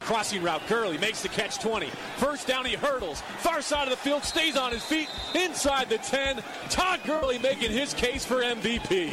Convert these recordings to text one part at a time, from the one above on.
Crossing route, Gurley makes the catch 20. First down, he hurdles. Far side of the field, stays on his feet, inside the 10. Todd Gurley making his case for MVP.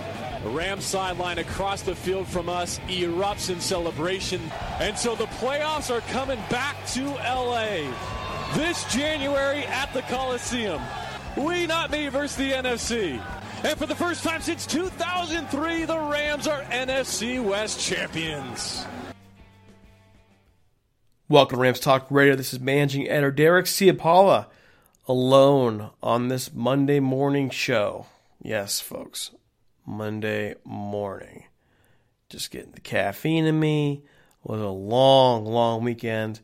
Rams sideline across the field from us erupts in celebration. And so the playoffs are coming back to LA this January at the Coliseum. We not me versus the NFC. And for the first time since 2003, the Rams are NFC West champions. Welcome to Rams Talk Radio. This is managing editor Derek Ciapala alone on this Monday morning show. Yes, folks, Monday morning. Just getting the caffeine in me. It was a long, long weekend,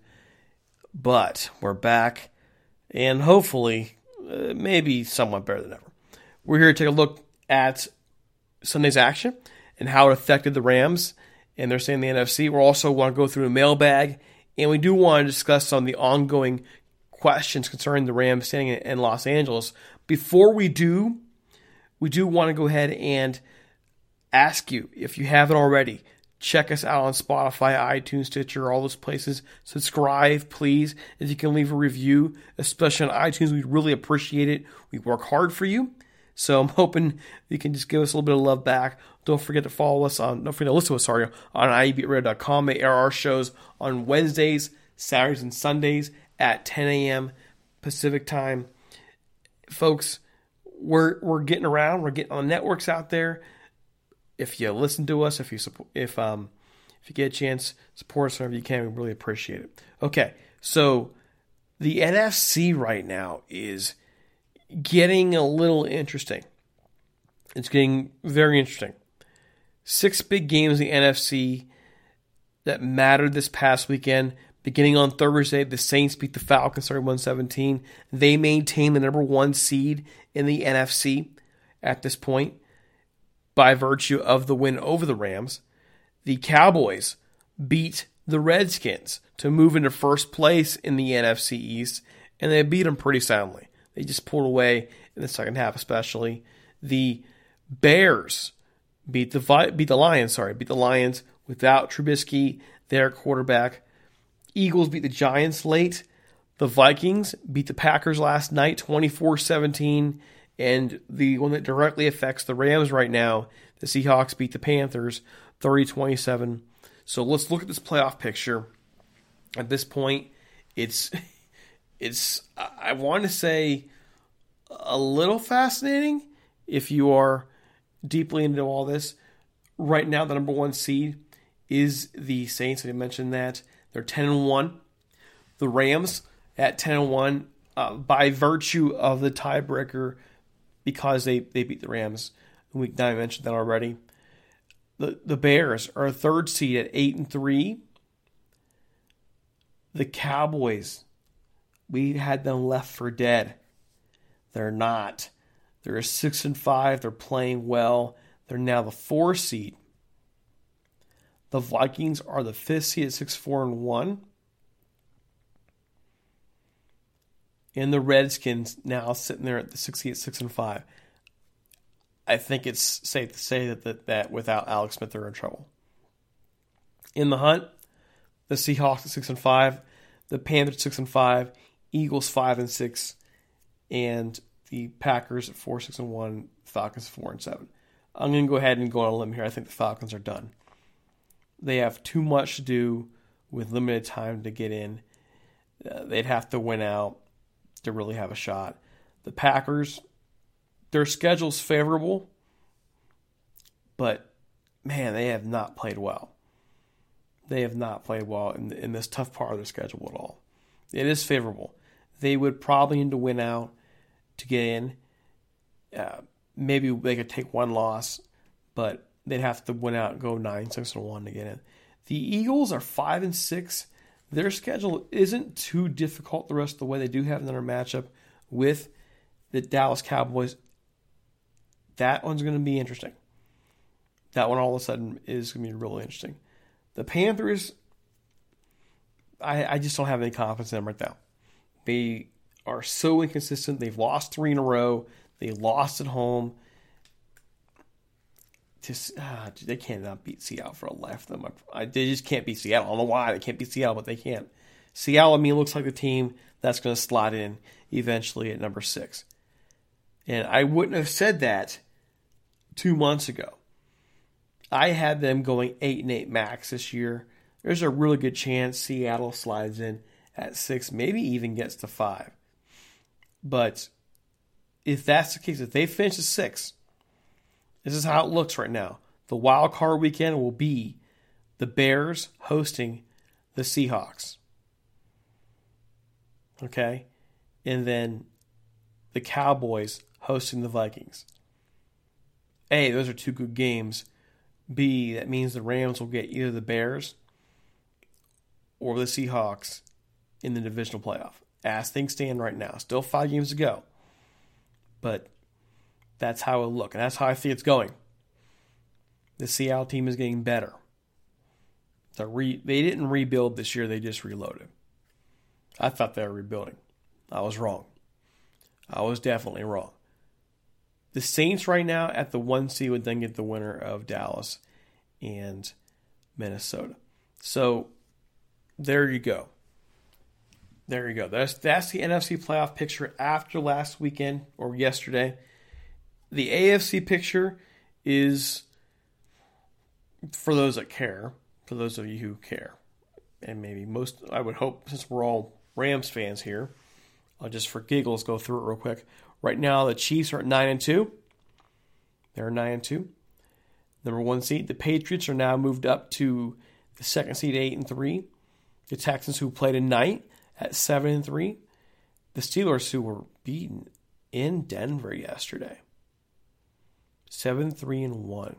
but we're back and hopefully, uh, maybe somewhat better than ever. We're here to take a look at Sunday's action and how it affected the Rams and they're saying the NFC. We also want to go through a mailbag and we do want to discuss some of the ongoing questions concerning the Rams standing in Los Angeles. Before we do, we do want to go ahead and ask you if you haven't already. Check us out on Spotify, iTunes, Stitcher, all those places. Subscribe, please. If you can leave a review, especially on iTunes, we'd really appreciate it. We work hard for you. So I'm hoping you can just give us a little bit of love back. Don't forget to follow us on, don't forget to listen to us, sorry, on IEBeatRadio.com. They air our shows on Wednesdays, Saturdays, and Sundays at 10 a.m. Pacific time. Folks, we're we're getting around. We're getting on networks out there. If you listen to us, if you support, if um, if you get a chance, support us whenever you can. We really appreciate it. Okay, so the NFC right now is getting a little interesting. It's getting very interesting. Six big games in the NFC that mattered this past weekend. Beginning on Thursday, the Saints beat the Falcons 31-17. They maintain the number one seed in the NFC at this point by virtue of the win over the Rams. The Cowboys beat the Redskins to move into first place in the NFC East, and they beat them pretty soundly. They just pulled away in the second half, especially. The Bears beat the beat the Lions. Sorry, beat the Lions without Trubisky, their quarterback. Eagles beat the Giants late. The Vikings beat the Packers last night 24 17. And the one that directly affects the Rams right now, the Seahawks beat the Panthers 30 27. So let's look at this playoff picture. At this point, it's it's I want to say a little fascinating if you are deeply into all this. Right now, the number one seed is the Saints. I mentioned that they're ten and one. The Rams at ten and one uh, by virtue of the tiebreaker because they they beat the Rams week nine. I mentioned that already. The the Bears are a third seed at eight and three. The Cowboys, we had them left for dead. They're not. They're a six and five. They're playing well. They're now the four seed. The Vikings are the fifth seed at six four and one. And the Redskins now sitting there at the six seed at six and five. I think it's safe to say that, that that without Alex Smith they're in trouble. In the hunt, the Seahawks at six and five, the Panthers six and five, Eagles five and six, and the Packers at four six and one, Falcons four and seven. I'm going to go ahead and go on a limb here. I think the Falcons are done. They have too much to do with limited time to get in. Uh, they'd have to win out to really have a shot. The Packers, their schedule's favorable, but man, they have not played well. They have not played well in, in this tough part of their schedule at all. It is favorable. They would probably need to win out to get in. Uh, maybe they could take one loss, but they'd have to win out and go nine, six, and one to get in. The Eagles are five and six. Their schedule isn't too difficult the rest of the way. They do have another matchup with the Dallas Cowboys. That one's going to be interesting. That one all of a sudden is going to be really interesting. The Panthers, I, I just don't have any confidence in them right now. They are so inconsistent. They've lost three in a row. They lost at home. Just ah, they cannot beat Seattle for a life of them. I, they just can't beat Seattle. I don't know why they can't beat Seattle, but they can't. Seattle, I mean, looks like the team that's going to slot in eventually at number six. And I wouldn't have said that two months ago. I had them going eight and eight max this year. There's a really good chance Seattle slides in at six, maybe even gets to five. But if that's the case, if they finish at six, this is how it looks right now. The wild card weekend will be the Bears hosting the Seahawks. Okay? And then the Cowboys hosting the Vikings. A, those are two good games. B, that means the Rams will get either the Bears or the Seahawks in the divisional playoff as things stand right now. Still five games to go. But that's how it'll look, and that's how I see it's going. The Seattle team is getting better. Re- they didn't rebuild this year, they just reloaded. I thought they were rebuilding. I was wrong. I was definitely wrong. The Saints right now at the one seed would then get the winner of Dallas and Minnesota. So there you go. There you go. That's that's the NFC playoff picture after last weekend or yesterday. The AFC picture is for those that care, for those of you who care. And maybe most I would hope since we're all Rams fans here, I'll just for giggles go through it real quick. Right now the Chiefs are at 9 and 2. They're 9 and 2. Number 1 seed. The Patriots are now moved up to the second seed 8 and 3. The Texans who played tonight at seven and three. The Steelers, who were beaten in Denver yesterday, seven three and one.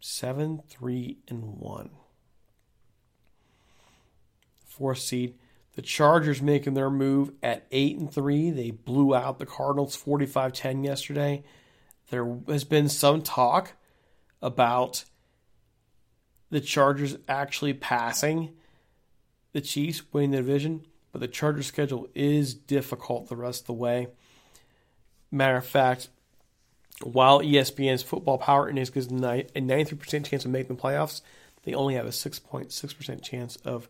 Seven three and one. Fourth seed. The Chargers making their move at 8 and 3. They blew out the Cardinals 45-10 yesterday. There has been some talk about the Chargers actually passing the Chiefs, winning the division, but the Chargers' schedule is difficult the rest of the way. Matter of fact, while ESPN's Football Power Index gives a 93% chance of making the playoffs, they only have a 6.6% chance of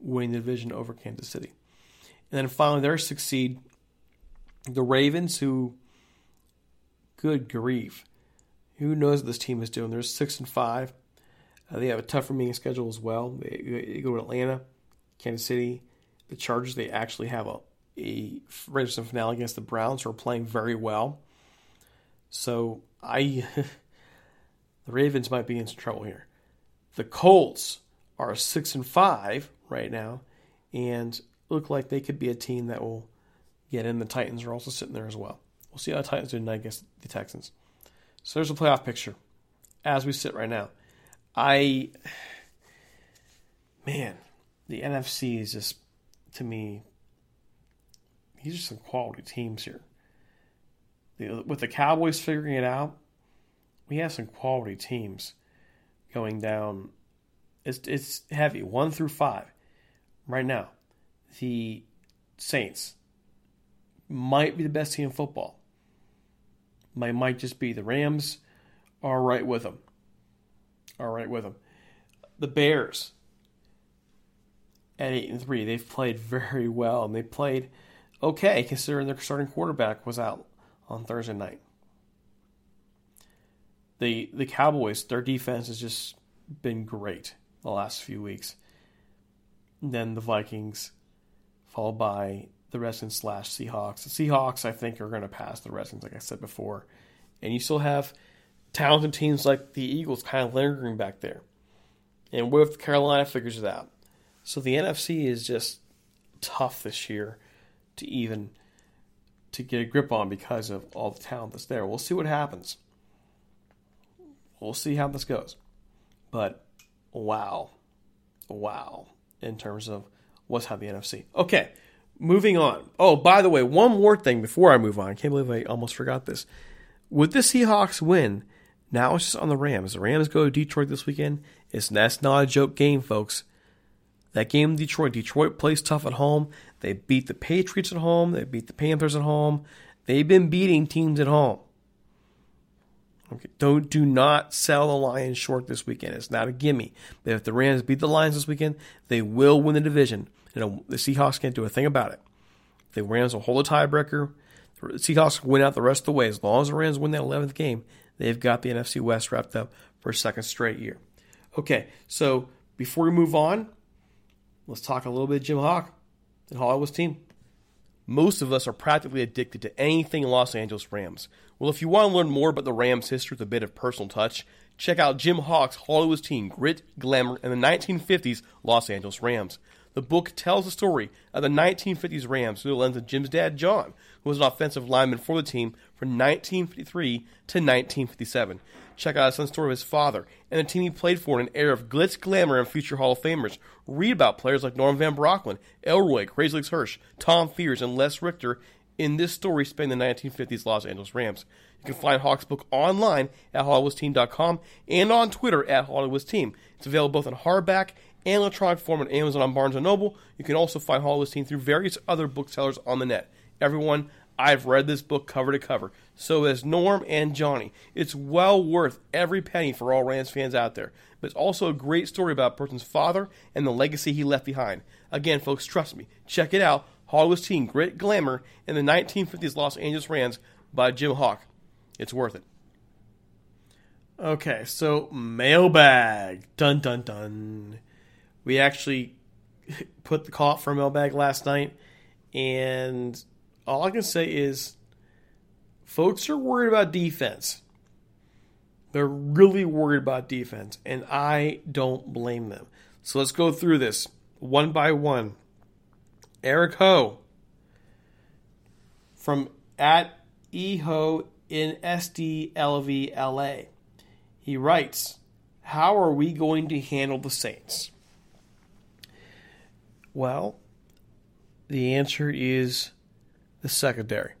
winning the division over Kansas City. And then finally, there succeed the Ravens, who, good grief, who knows what this team is doing? They're six and five. Uh, they have a tough remaining schedule as well. They, they, go to Atlanta, Kansas City, the Chargers. They actually have a a regular finale against the Browns, who are playing very well. So I, the Ravens might be in some trouble here. The Colts are six and five right now, and look like they could be a team that will get in. The Titans are also sitting there as well. We'll see how the Titans do tonight against the Texans. So there's a playoff picture as we sit right now. I, man, the NFC is just to me. These are some quality teams here. with the Cowboys figuring it out, we have some quality teams going down. It's it's heavy one through five right now. The Saints might be the best team in football. Might might just be the Rams are right with them. Are right with them. The Bears at eight and three, they've played very well and they played okay considering their starting quarterback was out on Thursday night. The the Cowboys, their defense has just been great the last few weeks. And then the Vikings, followed by the Redskins slash Seahawks. The Seahawks, I think, are going to pass the Redskins, like I said before. And you still have talented teams like the Eagles kind of lingering back there. And what if Carolina figures it out? So the NFC is just tough this year to even to get a grip on because of all the talent that's there. We'll see what happens. We'll see how this goes. But wow. Wow. In terms of what's happening in the NFC. Okay, moving on. Oh, by the way, one more thing before I move on. I can't believe I almost forgot this. With the Seahawks win, now it's just on the Rams. The Rams go to Detroit this weekend. It's that's not a joke game, folks. That game in Detroit, Detroit plays tough at home. They beat the Patriots at home. They beat the Panthers at home. They've been beating teams at home. Okay, don't do not sell the Lions short this weekend. It's not a gimme. But if the Rams beat the Lions this weekend, they will win the division. Know, the Seahawks can't do a thing about it. The Rams will hold a tiebreaker. The Seahawks win out the rest of the way. As long as the Rams win that 11th game, they've got the NFC West wrapped up for a second straight year. Okay, so before we move on, let's talk a little bit Jim Hock and Hollywood's team. Most of us are practically addicted to anything Los Angeles Rams. Well, if you want to learn more about the Rams' history with a bit of personal touch, check out Jim Hock's Hollywood's Team Grit, Glamour, and the 1950s Los Angeles Rams. The book tells the story of the 1950s Rams through the lens of Jim's dad, John, who was an offensive lineman for the team from 1953 to 1957. Check out his son's story of his father and the team he played for in an era of glitz, glamour, and future Hall of Famers. Read about players like Norm Van Brocklin, Elroy, Crazy Legs Hirsch, Tom Fears, and Les Richter in this story spanning the 1950s Los Angeles Rams. You can find Hock's book online at HollywoodTeam.com and on Twitter at HollywoodTeam. It's available both in hardback and electronic form on Amazon and Barnes & Noble. You can also find Hollywood's Team through various other booksellers on the net. Everyone, I've read this book cover to cover. So has Norm and Johnny. It's well worth every penny for all Rams fans out there. But it's also a great story about a person's father and the legacy he left behind. Again, folks, trust me. Check it out. Hollywood's Team Grit Glamour in the 1950s Los Angeles Rams by Jim Hock. It's worth it. Okay, so mailbag. Dun dun dun. We actually put the call out for mailbag last night, and all I can say is folks are worried about defense. They're really worried about defense, and I don't blame them. So let's go through this one by one. Eric Ho from at eho in SDLVLA. He writes, How are we going to handle the Saints? Well, the answer is the secondary.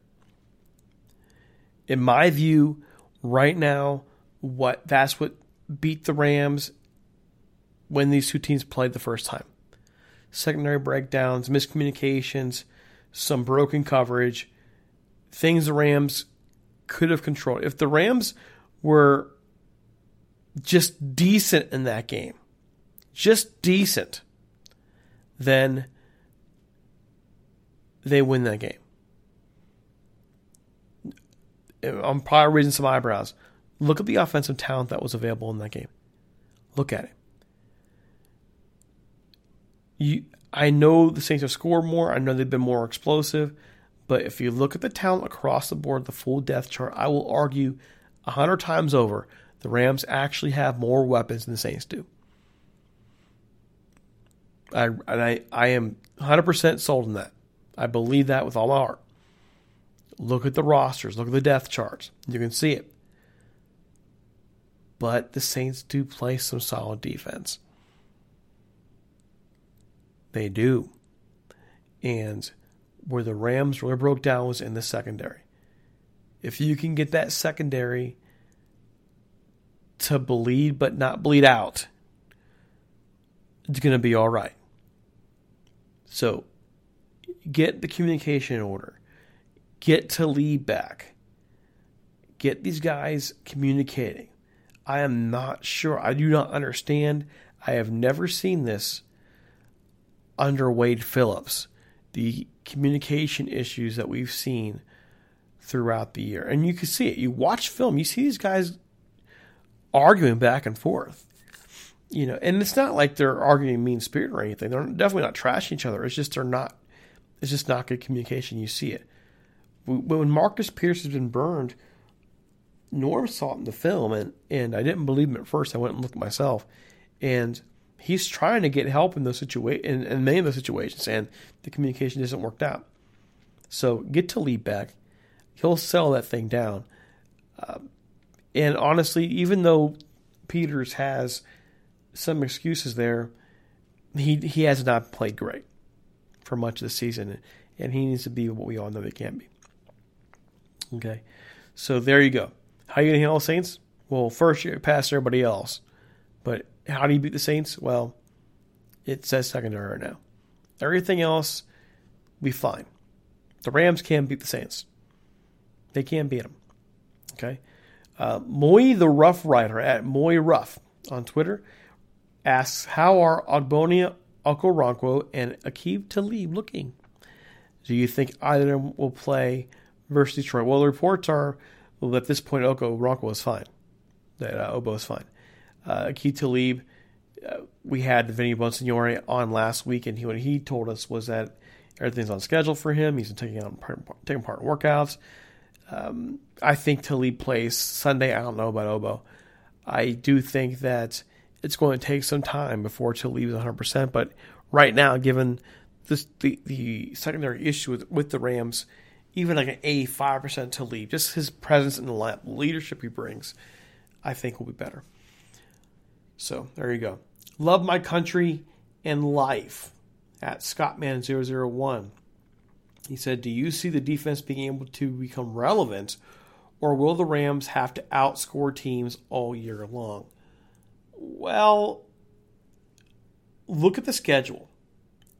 In my view, right now, what that's what beat the Rams when these two teams played the first time. Secondary breakdowns, miscommunications, some broken coverage, things the Rams could have controlled. If the Rams were just decent in that game, just decent, then they win that game. I'm probably raising some eyebrows. Look at the offensive talent that was available in that game. Look at it. You, I know the Saints have scored more. I know they've been more explosive. But if you look at the talent across the board, the full depth chart, I will argue a hundred times over the Rams actually have more weapons than the Saints do. I and I, I am 100% sold on that. I believe that with all my heart. Look at the rosters, look at the death charts. You can see it. But the Saints do play some solid defense. They do. And where the Rams really broke down was in the secondary. If you can get that secondary to bleed but not bleed out, it's going to be all right. So get the communication in order. Get Talib back. Get these guys communicating. I am not sure. I do not understand. I have never seen this under Wade Phillips. The communication issues that we've seen throughout the year. And you can see it. You watch film, you see these guys arguing back and forth. You know, and it's not like they're arguing mean spirit or anything. They're definitely not trashing each other. It's just they're not it's just not good communication. You see it. When Marcus Pierce has been burned, Norm saw it in the film, and, and I didn't believe him at first. I went and looked myself, and he's trying to get help in those situations, in, in many of those situations, and the communication hasn't worked out. So get Talib back. He'll sell that thing down. Uh, and honestly, even though Peters has some excuses there, he he has not played great for much of the season, and he needs to be what we all know he can be. Okay, so there you go. How are you going to handle the Saints? Well, first you pass everybody else, but how do you beat the Saints? Well, it says secondary right now. Everything else, be fine. The Rams can beat the Saints. They can beat them. Okay. Uh, Moy the Rough Rider at Moy Ruff on Twitter asks, How are Ogbonnia Okoronkwo and Aqib Talib looking? Do you think either of them will play versus Detroit? Well, the reports are well, at this point, Okoronkwo is fine. That uh, Obo is fine. Uh, Aqib Talib, uh, we had Vinny Bonsignore on last week, and he, what he told us was that everything's on schedule for him. He's taking on taking part in workouts. Um, I think Talib plays Sunday. I don't know about Obo. I do think that it's going to take some time before Talib is 100%. But right now, given this, the, the secondary issue with, with the Rams, even like an 85% to leave. just his presence in the leadership he brings, I think will be better. So there you go. Love my country and life at Scottman001. He said, Do you see the defense being able to become relevant, or will the Rams have to outscore teams all year long? Well, look at the schedule.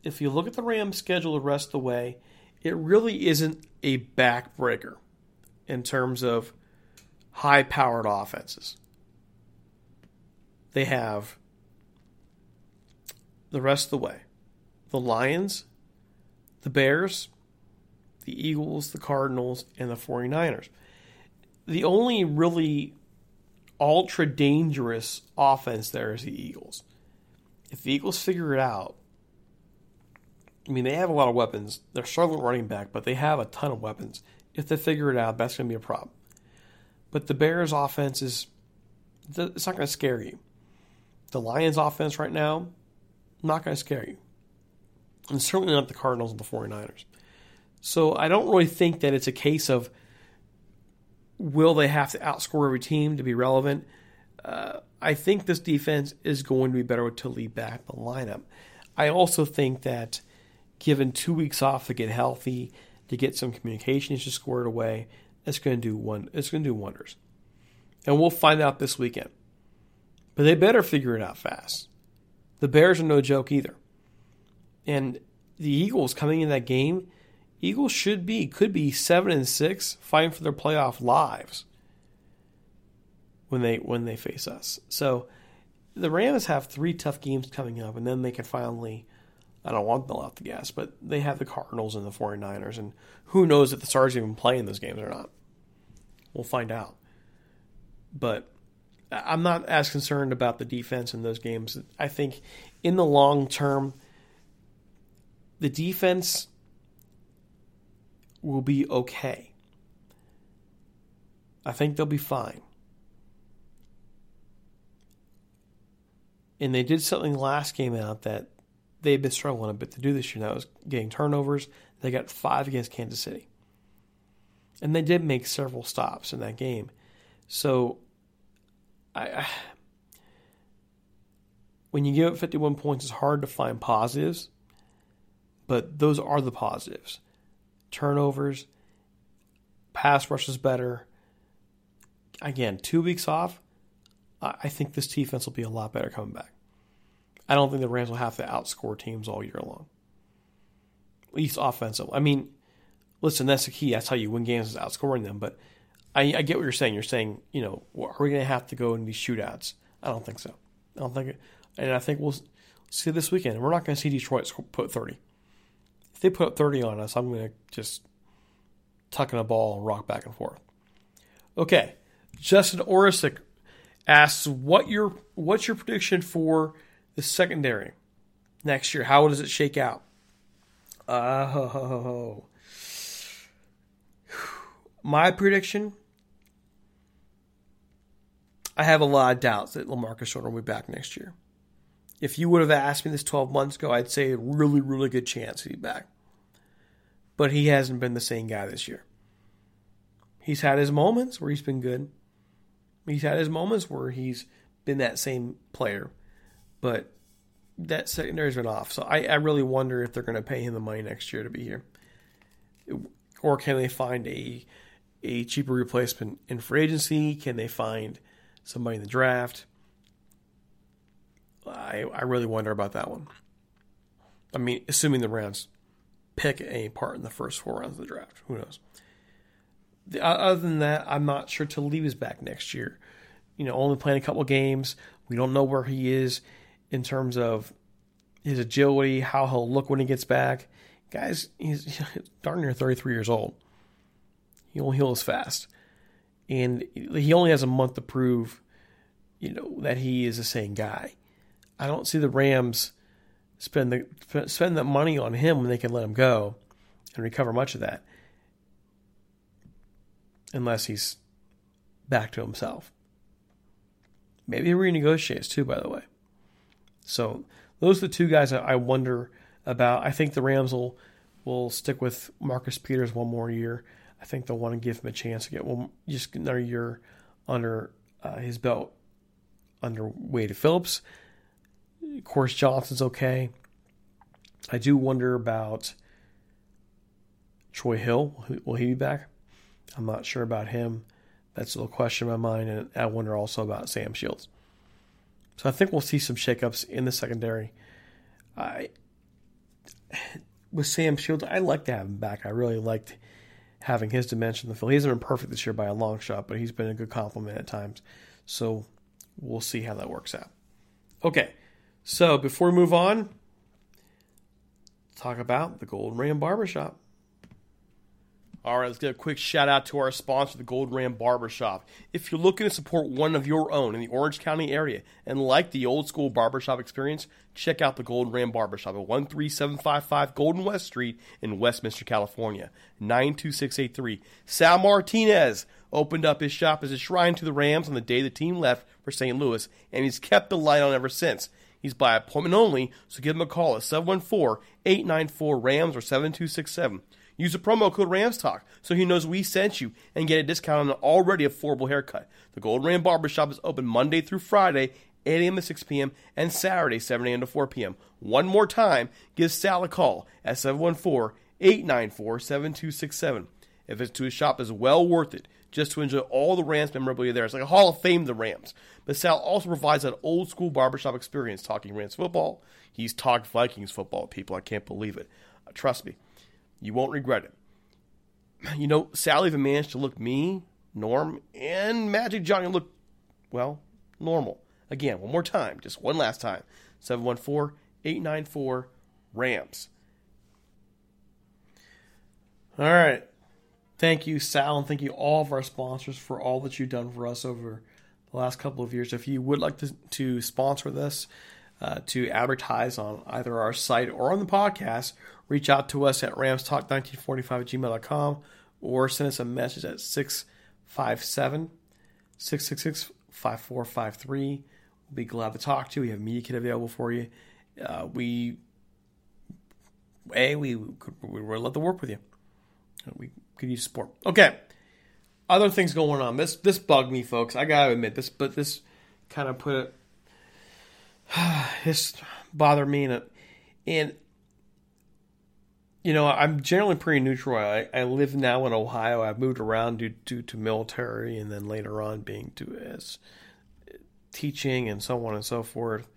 If you look at the Rams' schedule the rest of the way, it really isn't a backbreaker in terms of high powered offenses. They have the rest of the way the Lions, the Bears, the Eagles, the Cardinals, and the 49ers. The only really ultra dangerous offense there is the Eagles. If the Eagles figure it out, I mean, they have a lot of weapons. They're struggling running back, but they have a ton of weapons. If they figure it out, that's going to be a problem. But the Bears' offense is, it's not going to scare you. The Lions' offense right now, not going to scare you. And certainly not the Cardinals and the 49ers. So I don't really think that it's a case of will they have to outscore every team to be relevant. Uh, I think this defense is going to be better with Talib back the lineup. I also think that given two weeks off to get healthy, to get some communication issues squared away, it's going to do one. It's going to do wonders, and we'll find out this weekend. But they better figure it out fast. The Bears are no joke either. And the Eagles coming in that game, Eagles should be, could be seven and six, fighting for their playoff lives when they when they face us. So the Rams have three tough games coming up, and then they can finally. I don't want to them off the gas, but they have the Cardinals and the 49ers, and who knows if the Stars even play in those games or not. We'll find out. But I'm not as concerned about the defense in those games. I think in the long term, the defense will be okay. I think they'll be fine. And they did something last game out that they've been struggling a bit to do this year. That was getting turnovers. They got five against Kansas City. And they did make several stops in that game. So, I, I when you give up 51 points, it's hard to find positives, but those are the positives. Turnovers, pass rush is better. Again, two weeks off, I think this defense will be a lot better coming back. I don't think the Rams will have to outscore teams all year long. At least offensive. I mean, listen, that's the key. That's how you win games is outscoring them. But I, I get what you're saying. You're saying, you know, are we going to have to go in these shootouts? I don't think so. I don't think, it, and I think we'll see this weekend. We're not going to see Detroit put 30. If they put 30 on us, I'm going to just tuck in a ball and rock back and forth. Okay, Justin Orisic asks what your what's your prediction for the secondary next year? How does it shake out? Oh, my prediction. I have a lot of doubts that Lamarcus Joyner will be back next year. If you would have asked me this 12 months ago, I'd say a really, really good chance he'd be back. But he hasn't been the same guy this year. He's had his moments where he's been good. He's had his moments where he's been that same player, but that secondary's been off. So I, I really wonder if they're going to pay him the money next year to be here, or can they find a a cheaper replacement in free agency? Can they find somebody in the draft? I I really wonder about that one. I mean, assuming the Rams pick a part in the first four rounds of the draft, who knows? other than that, I'm not sure Talib is back next year. You know, only playing a couple games. We don't know where he is in terms of his agility, how he'll look when he gets back. Guys, he's darn near 33 years old. He won't heal as fast. And he only has a month to prove, you know, that he is the same guy. I don't see the Rams spend the spend that money on him when they can let him go and recover much of that unless he's back to himself. Maybe he renegotiates too, by the way. So those are the two guys I wonder about. I think the Rams will will stick with Marcus Peters one more year. I think they'll want to give him a chance to get one just another year under uh, his belt under Wade Phillips. Of course, Johnson's okay. I do wonder about Troy Hill. Will he be back? I'm not sure about him. That's a little question in my mind, and I wonder also about Sam Shields. So I think we'll see some shakeups in the secondary. I with Sam Shields, I like to have him back. I really liked having his dimension in the field. He hasn't been perfect this year by a long shot, but he's been a good compliment at times. So we'll see how that works out. Okay, so before we move on, talk about the Golden Ram Barbershop. All right, let's get a quick shout out to our sponsor, the Gold Ram Barbershop. If you're looking to support one of your own in the Orange County area and like the old school barbershop experience, check out the Gold Ram Barbershop at 13755 Golden West Street in Westminster, California, 92683. Sal Martinez opened up his shop as a shrine to the Rams on the day the team left for St. Louis, and he's kept the light on ever since. He's by appointment only, so give him a call at 714 894 RAMS or 7267. Use the promo code RAMSTALK so he knows we sent you and get a discount on an already affordable haircut. The Gold Ram Barbershop is open Monday through Friday, 8 a.m. to 6 p.m., and Saturday, 7 a.m. to 4 p.m. One more time, give Sal a call at 714 894 7267. A visit to his shop is well worth it just to enjoy all the Rams memorabilia there. It's like a Hall of Fame, the Rams. But Sal also provides that old school barbershop experience talking Rams football. He's talked Vikings football, people. I can't believe it. Uh, trust me, you won't regret it. You know, Sal even managed to look me, Norm, and Magic Johnny look, well, normal. Again, one more time, just one last time. 714 894 Rams. All right. Thank you, Sal, and thank you all of our sponsors for all that you've done for us over the last couple of years. If you would like to, to sponsor this, uh, to advertise on either our site or on the podcast, reach out to us at ramstalk1945 at gmail.com or send us a message at 657 666 5453. We'll be glad to talk to you. We have media kit available for you. Uh, we, A, we, we would love to work with you. We could use support. Okay. Other things going on. This this bugged me, folks. I gotta admit this, but this kind of put it. this bothered me, and and you know I'm generally pretty neutral. I, I live now in Ohio. I've moved around due, due to military, and then later on being to as teaching and so on and so forth.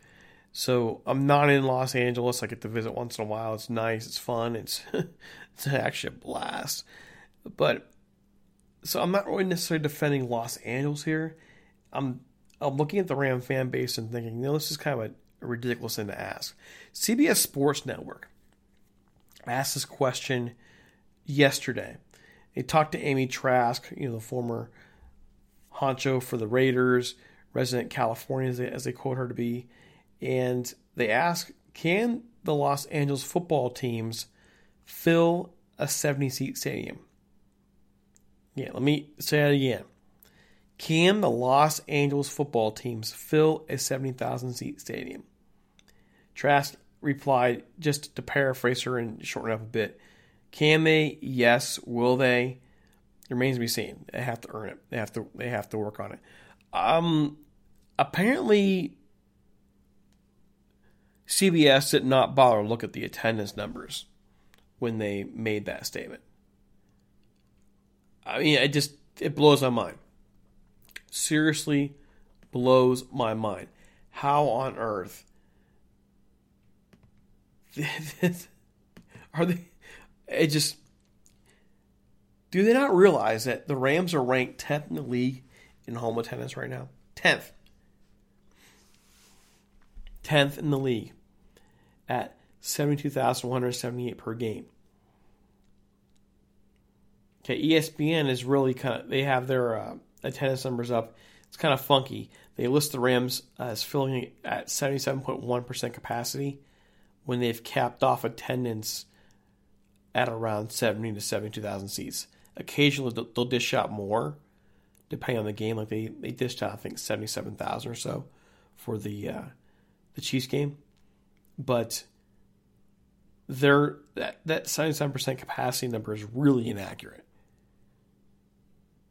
So I'm not in Los Angeles. I get to visit once in a while. It's nice. It's fun. It's it's actually a blast. But so I'm not really necessarily defending Los Angeles here. I'm I'm looking at the Ram fan base and thinking, you know, this is kind of a, a ridiculous thing to ask. CBS Sports Network asked this question yesterday. They talked to Amy Trask, you know, the former honcho for the Raiders, resident California, as they, as they quote her to be, and they asked, can the Los Angeles football teams fill a 70 seat stadium? Yeah, let me say that again. Can the Los Angeles football teams fill a 70,000 seat stadium? Trask replied, just to paraphrase her and shorten up a bit, can they? Yes. Will they? It remains to be seen. They have to earn it. They have to. They have to work on it. Um, apparently, CBS did not bother to look at the attendance numbers when they made that statement. I mean, it just it blows my mind. Seriously, blows my mind. How on earth are they? It just do they not realize that the Rams are ranked tenth in the league in home attendance right now? Tenth, tenth in the league at seventy-two thousand one hundred seventy-eight per game. Okay, ESPN is really kind of they have their uh, attendance numbers up. It's kind of funky. They list the Rams as filling at 77.1% capacity when they've capped off attendance at around 70 to 72,000 seats. Occasionally they'll dish out more depending on the game. Like they, they dished out, I think, 77,000 or so for the uh, the Chiefs game. But their that, that 77% capacity number is really inaccurate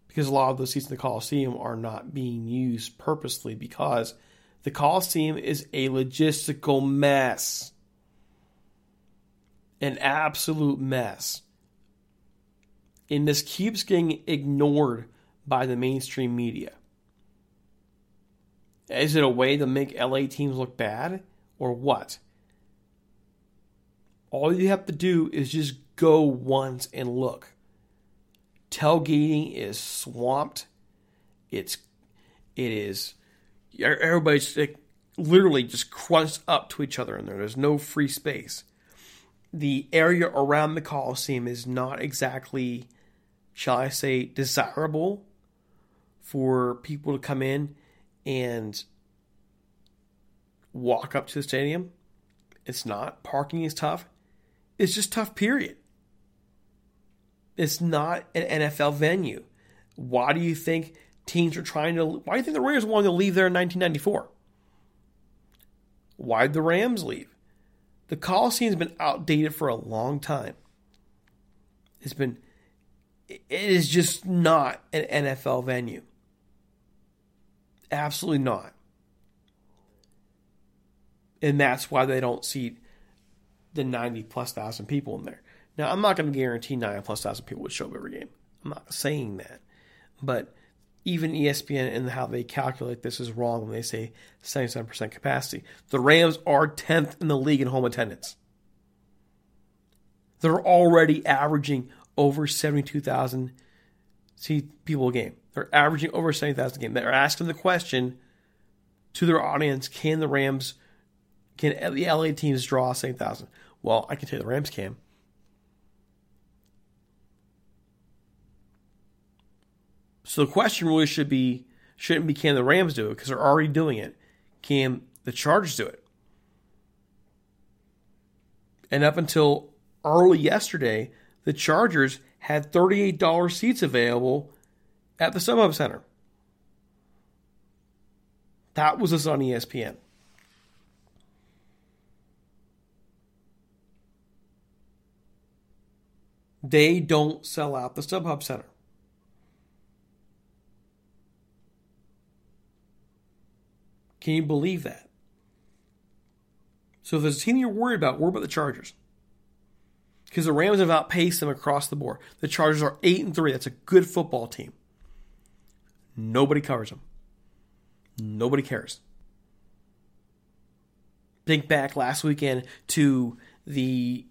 because a lot of those seats in the Coliseum are not being used purposely because the Coliseum is a logistical mess. An absolute mess. And this keeps getting ignored by the mainstream media. Is it a way to make LA teams look bad or what? All you have to do is just go once and look tailgating is swamped. It's it is everybody's like, literally just crunched up to each other in there. There's no free space. The area around the Coliseum is not exactly, shall I say, desirable for people to come in and walk up to the stadium. It's not. Parking is tough. It's just tough, period. It's not an NFL venue. Why do you think teams are trying to? Why do you think the Raiders wanted to leave there in 1994? Why'd the Rams leave? The Coliseum's been outdated for a long time. It's been. It is just not an NFL venue. Absolutely not. And that's why they don't seat the 90 plus thousand people in there. Now, I'm not going to guarantee nine plus thousand people would show up every game. I'm not saying that. But even ESPN and how they calculate this is wrong when they say 77% capacity. The Rams are 10th in the league in home attendance. They're already averaging over 72,000 people a game. They're averaging over 70,000 a game. They're asking the question to their audience can the Rams, can the LA teams draw 70,000? Well, I can tell you the Rams can. So the question really should be shouldn't be can the Rams do it because they're already doing it. Can the Chargers do it? And up until early yesterday, the Chargers had $38 seats available at the StubHub Center. That was us on ESPN. They don't sell out the StubHub Center. Can you believe that? So if there's a team you're worried about, worry about the Chargers. Because the Rams have outpaced them across the board. The Chargers are 8 and 3. That's a good football team. Nobody covers them. Nobody cares. Think back last weekend to the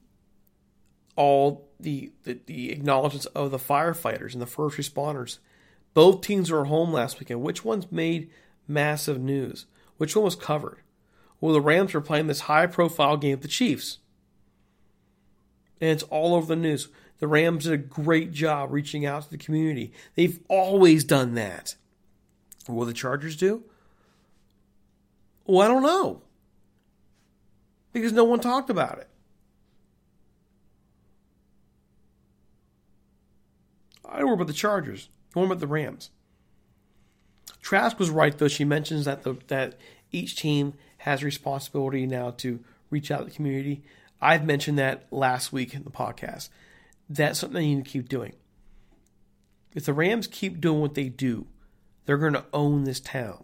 all the, the, the acknowledgments of the firefighters and the first responders. Both teams were home last weekend. Which ones made massive news? Which one was covered? Well, the Rams were playing this high profile game with the Chiefs. And it's all over the news. The Rams did a great job reaching out to the community. They've always done that. Will the Chargers do? Well, I don't know. Because no one talked about it. I don't worry about the Chargers. I worry about the Rams. Trask was right though. She mentions that the, that each team has responsibility now to reach out to the community. I've mentioned that last week in the podcast. That's something they need to keep doing. If the Rams keep doing what they do, they're going to own this town.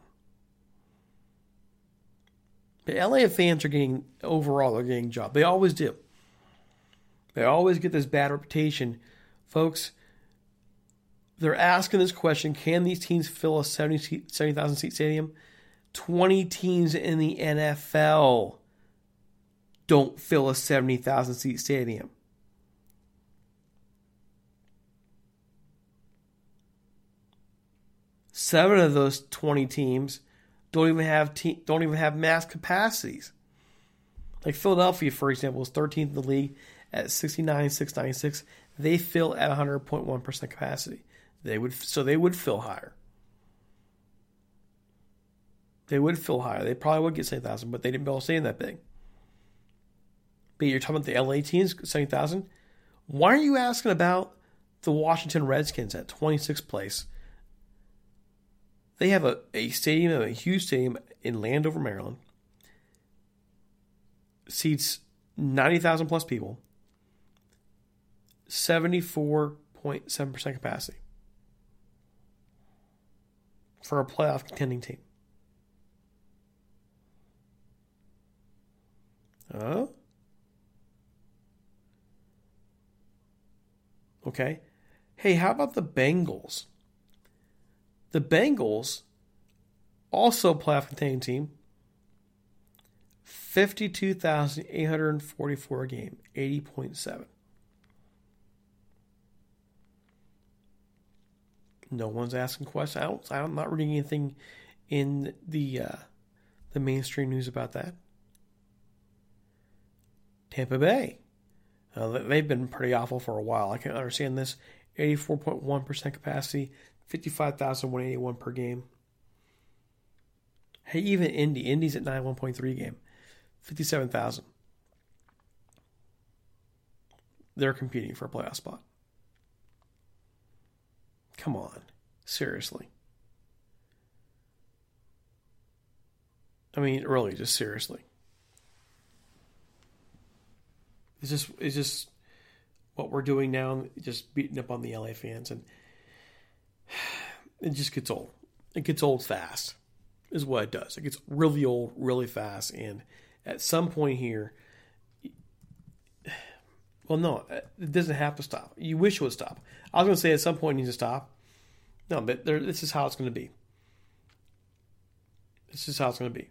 But LA fans are getting overall they're getting job. They always do. They always get this bad reputation, folks they're asking this question can these teams fill a 70,000 70, seat stadium? 20 teams in the NFL don't fill a 70,000 seat stadium. Seven of those 20 teams don't even have te- don't even have mass capacities. Like Philadelphia, for example, is 13th in the league at 69,696. They fill at 100.1% capacity. They would so they would fill higher. They would fill higher. They probably would get seventy thousand, but they didn't build a stadium that big. But you're talking about the LA teams seventy thousand. Why are you asking about the Washington Redskins at 26th place? They have a, a stadium, a huge stadium in Landover, Maryland. Seats 90,000 plus people. 74.7% capacity for a playoff contending team. Oh? Okay. Hey, how about the Bengals? The Bengals, also playoff contending team, 52,844 a game, 80.7. No one's asking questions. I don't, I'm not reading anything in the uh, the mainstream news about that. Tampa Bay. Uh, they've been pretty awful for a while. I can understand this. 84.1% capacity, 55,181 per game. Hey, even Indy. Indy's at 91.3 game, 57,000. They're competing for a playoff spot. Come on. Seriously. I mean, really, just seriously. It's just it's just what we're doing now, just beating up on the LA fans and it just gets old. It gets old fast. Is what it does. It gets really old really fast and at some point here Well, no, it doesn't have to stop. You wish it would stop. I was going to say at some point it needs to stop. No, but this is how it's going to be. This is how it's going to be.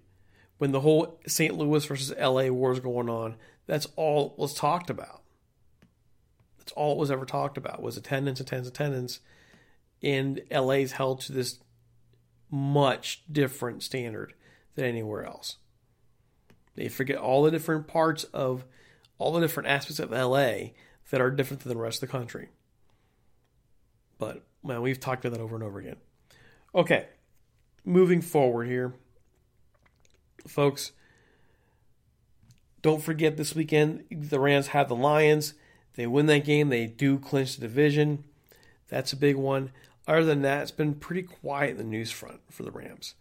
When the whole St. Louis versus LA war is going on, that's all was talked about. That's all it was ever talked about was attendance, attendance, attendance. And LA's held to this much different standard than anywhere else. They forget all the different parts of all the different aspects of LA that are different than the rest of the country. But man, we've talked about that over and over again. Okay, moving forward here, folks. Don't forget this weekend the Rams have the Lions. They win that game, they do clinch the division. That's a big one. Other than that, it's been pretty quiet in the news front for the Rams.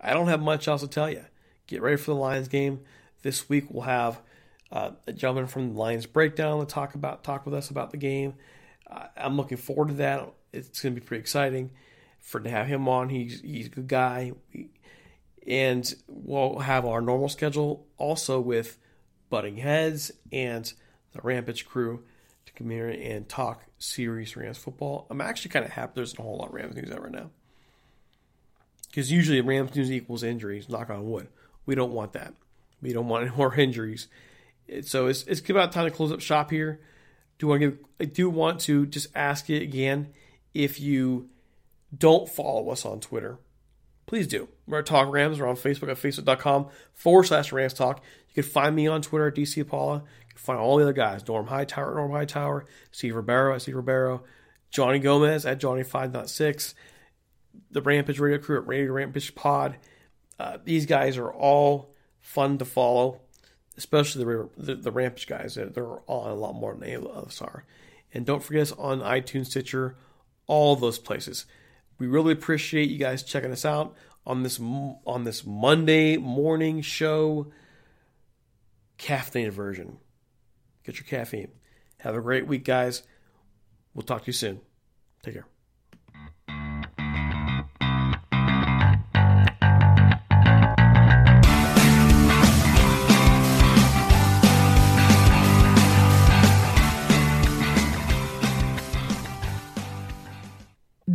I don't have much else to tell you. Get ready for the Lions game. This week we'll have uh, a gentleman from the Lions Breakdown to talk about talk with us about the game. Uh, I'm looking forward to that. It's going to be pretty exciting for to have him on. He's he's a good guy, and we'll have our normal schedule also with butting heads and the Rampage crew to come here and talk serious Rams football. I'm actually kind of happy there's a whole lot of Rams news out right now because usually Rams news equals injuries. Knock on wood. We don't want that. We don't want any more injuries. So it's it's about time to close up shop here. Do I give? I do want to just ask you again if you don't follow us on Twitter, please do. We're at Talk Rams. We're on Facebook at facebook.com forward slash Rams Talk. You can find me on Twitter at DC Apollo. You can find all the other guys Norm Hightower at Norm Hightower, Steve Ribeiro at Steve Ribeiro, Johnny Gomez at Johnny5.6, the Rampage Radio Crew at Radio Rampage Pod. Uh, these guys are all fun to follow, especially the, the, the Rampage guys. They're, they're on a lot more than any of us are. And don't forget us on iTunes, Stitcher, all those places. We really appreciate you guys checking us out on this on this Monday morning show. Caffeinated version. Get your caffeine. Have a great week, guys. We'll talk to you soon. Take care.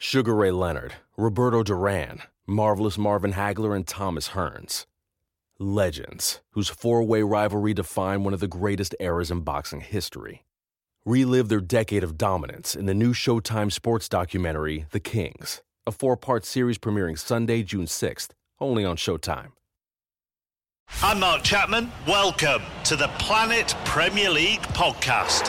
Sugar Ray Leonard, Roberto Duran, Marvelous Marvin Hagler, and Thomas Hearns. Legends, whose four way rivalry defined one of the greatest eras in boxing history. Relive their decade of dominance in the new Showtime sports documentary, The Kings, a four part series premiering Sunday, June 6th, only on Showtime. I'm Mark Chapman. Welcome to the Planet Premier League podcast.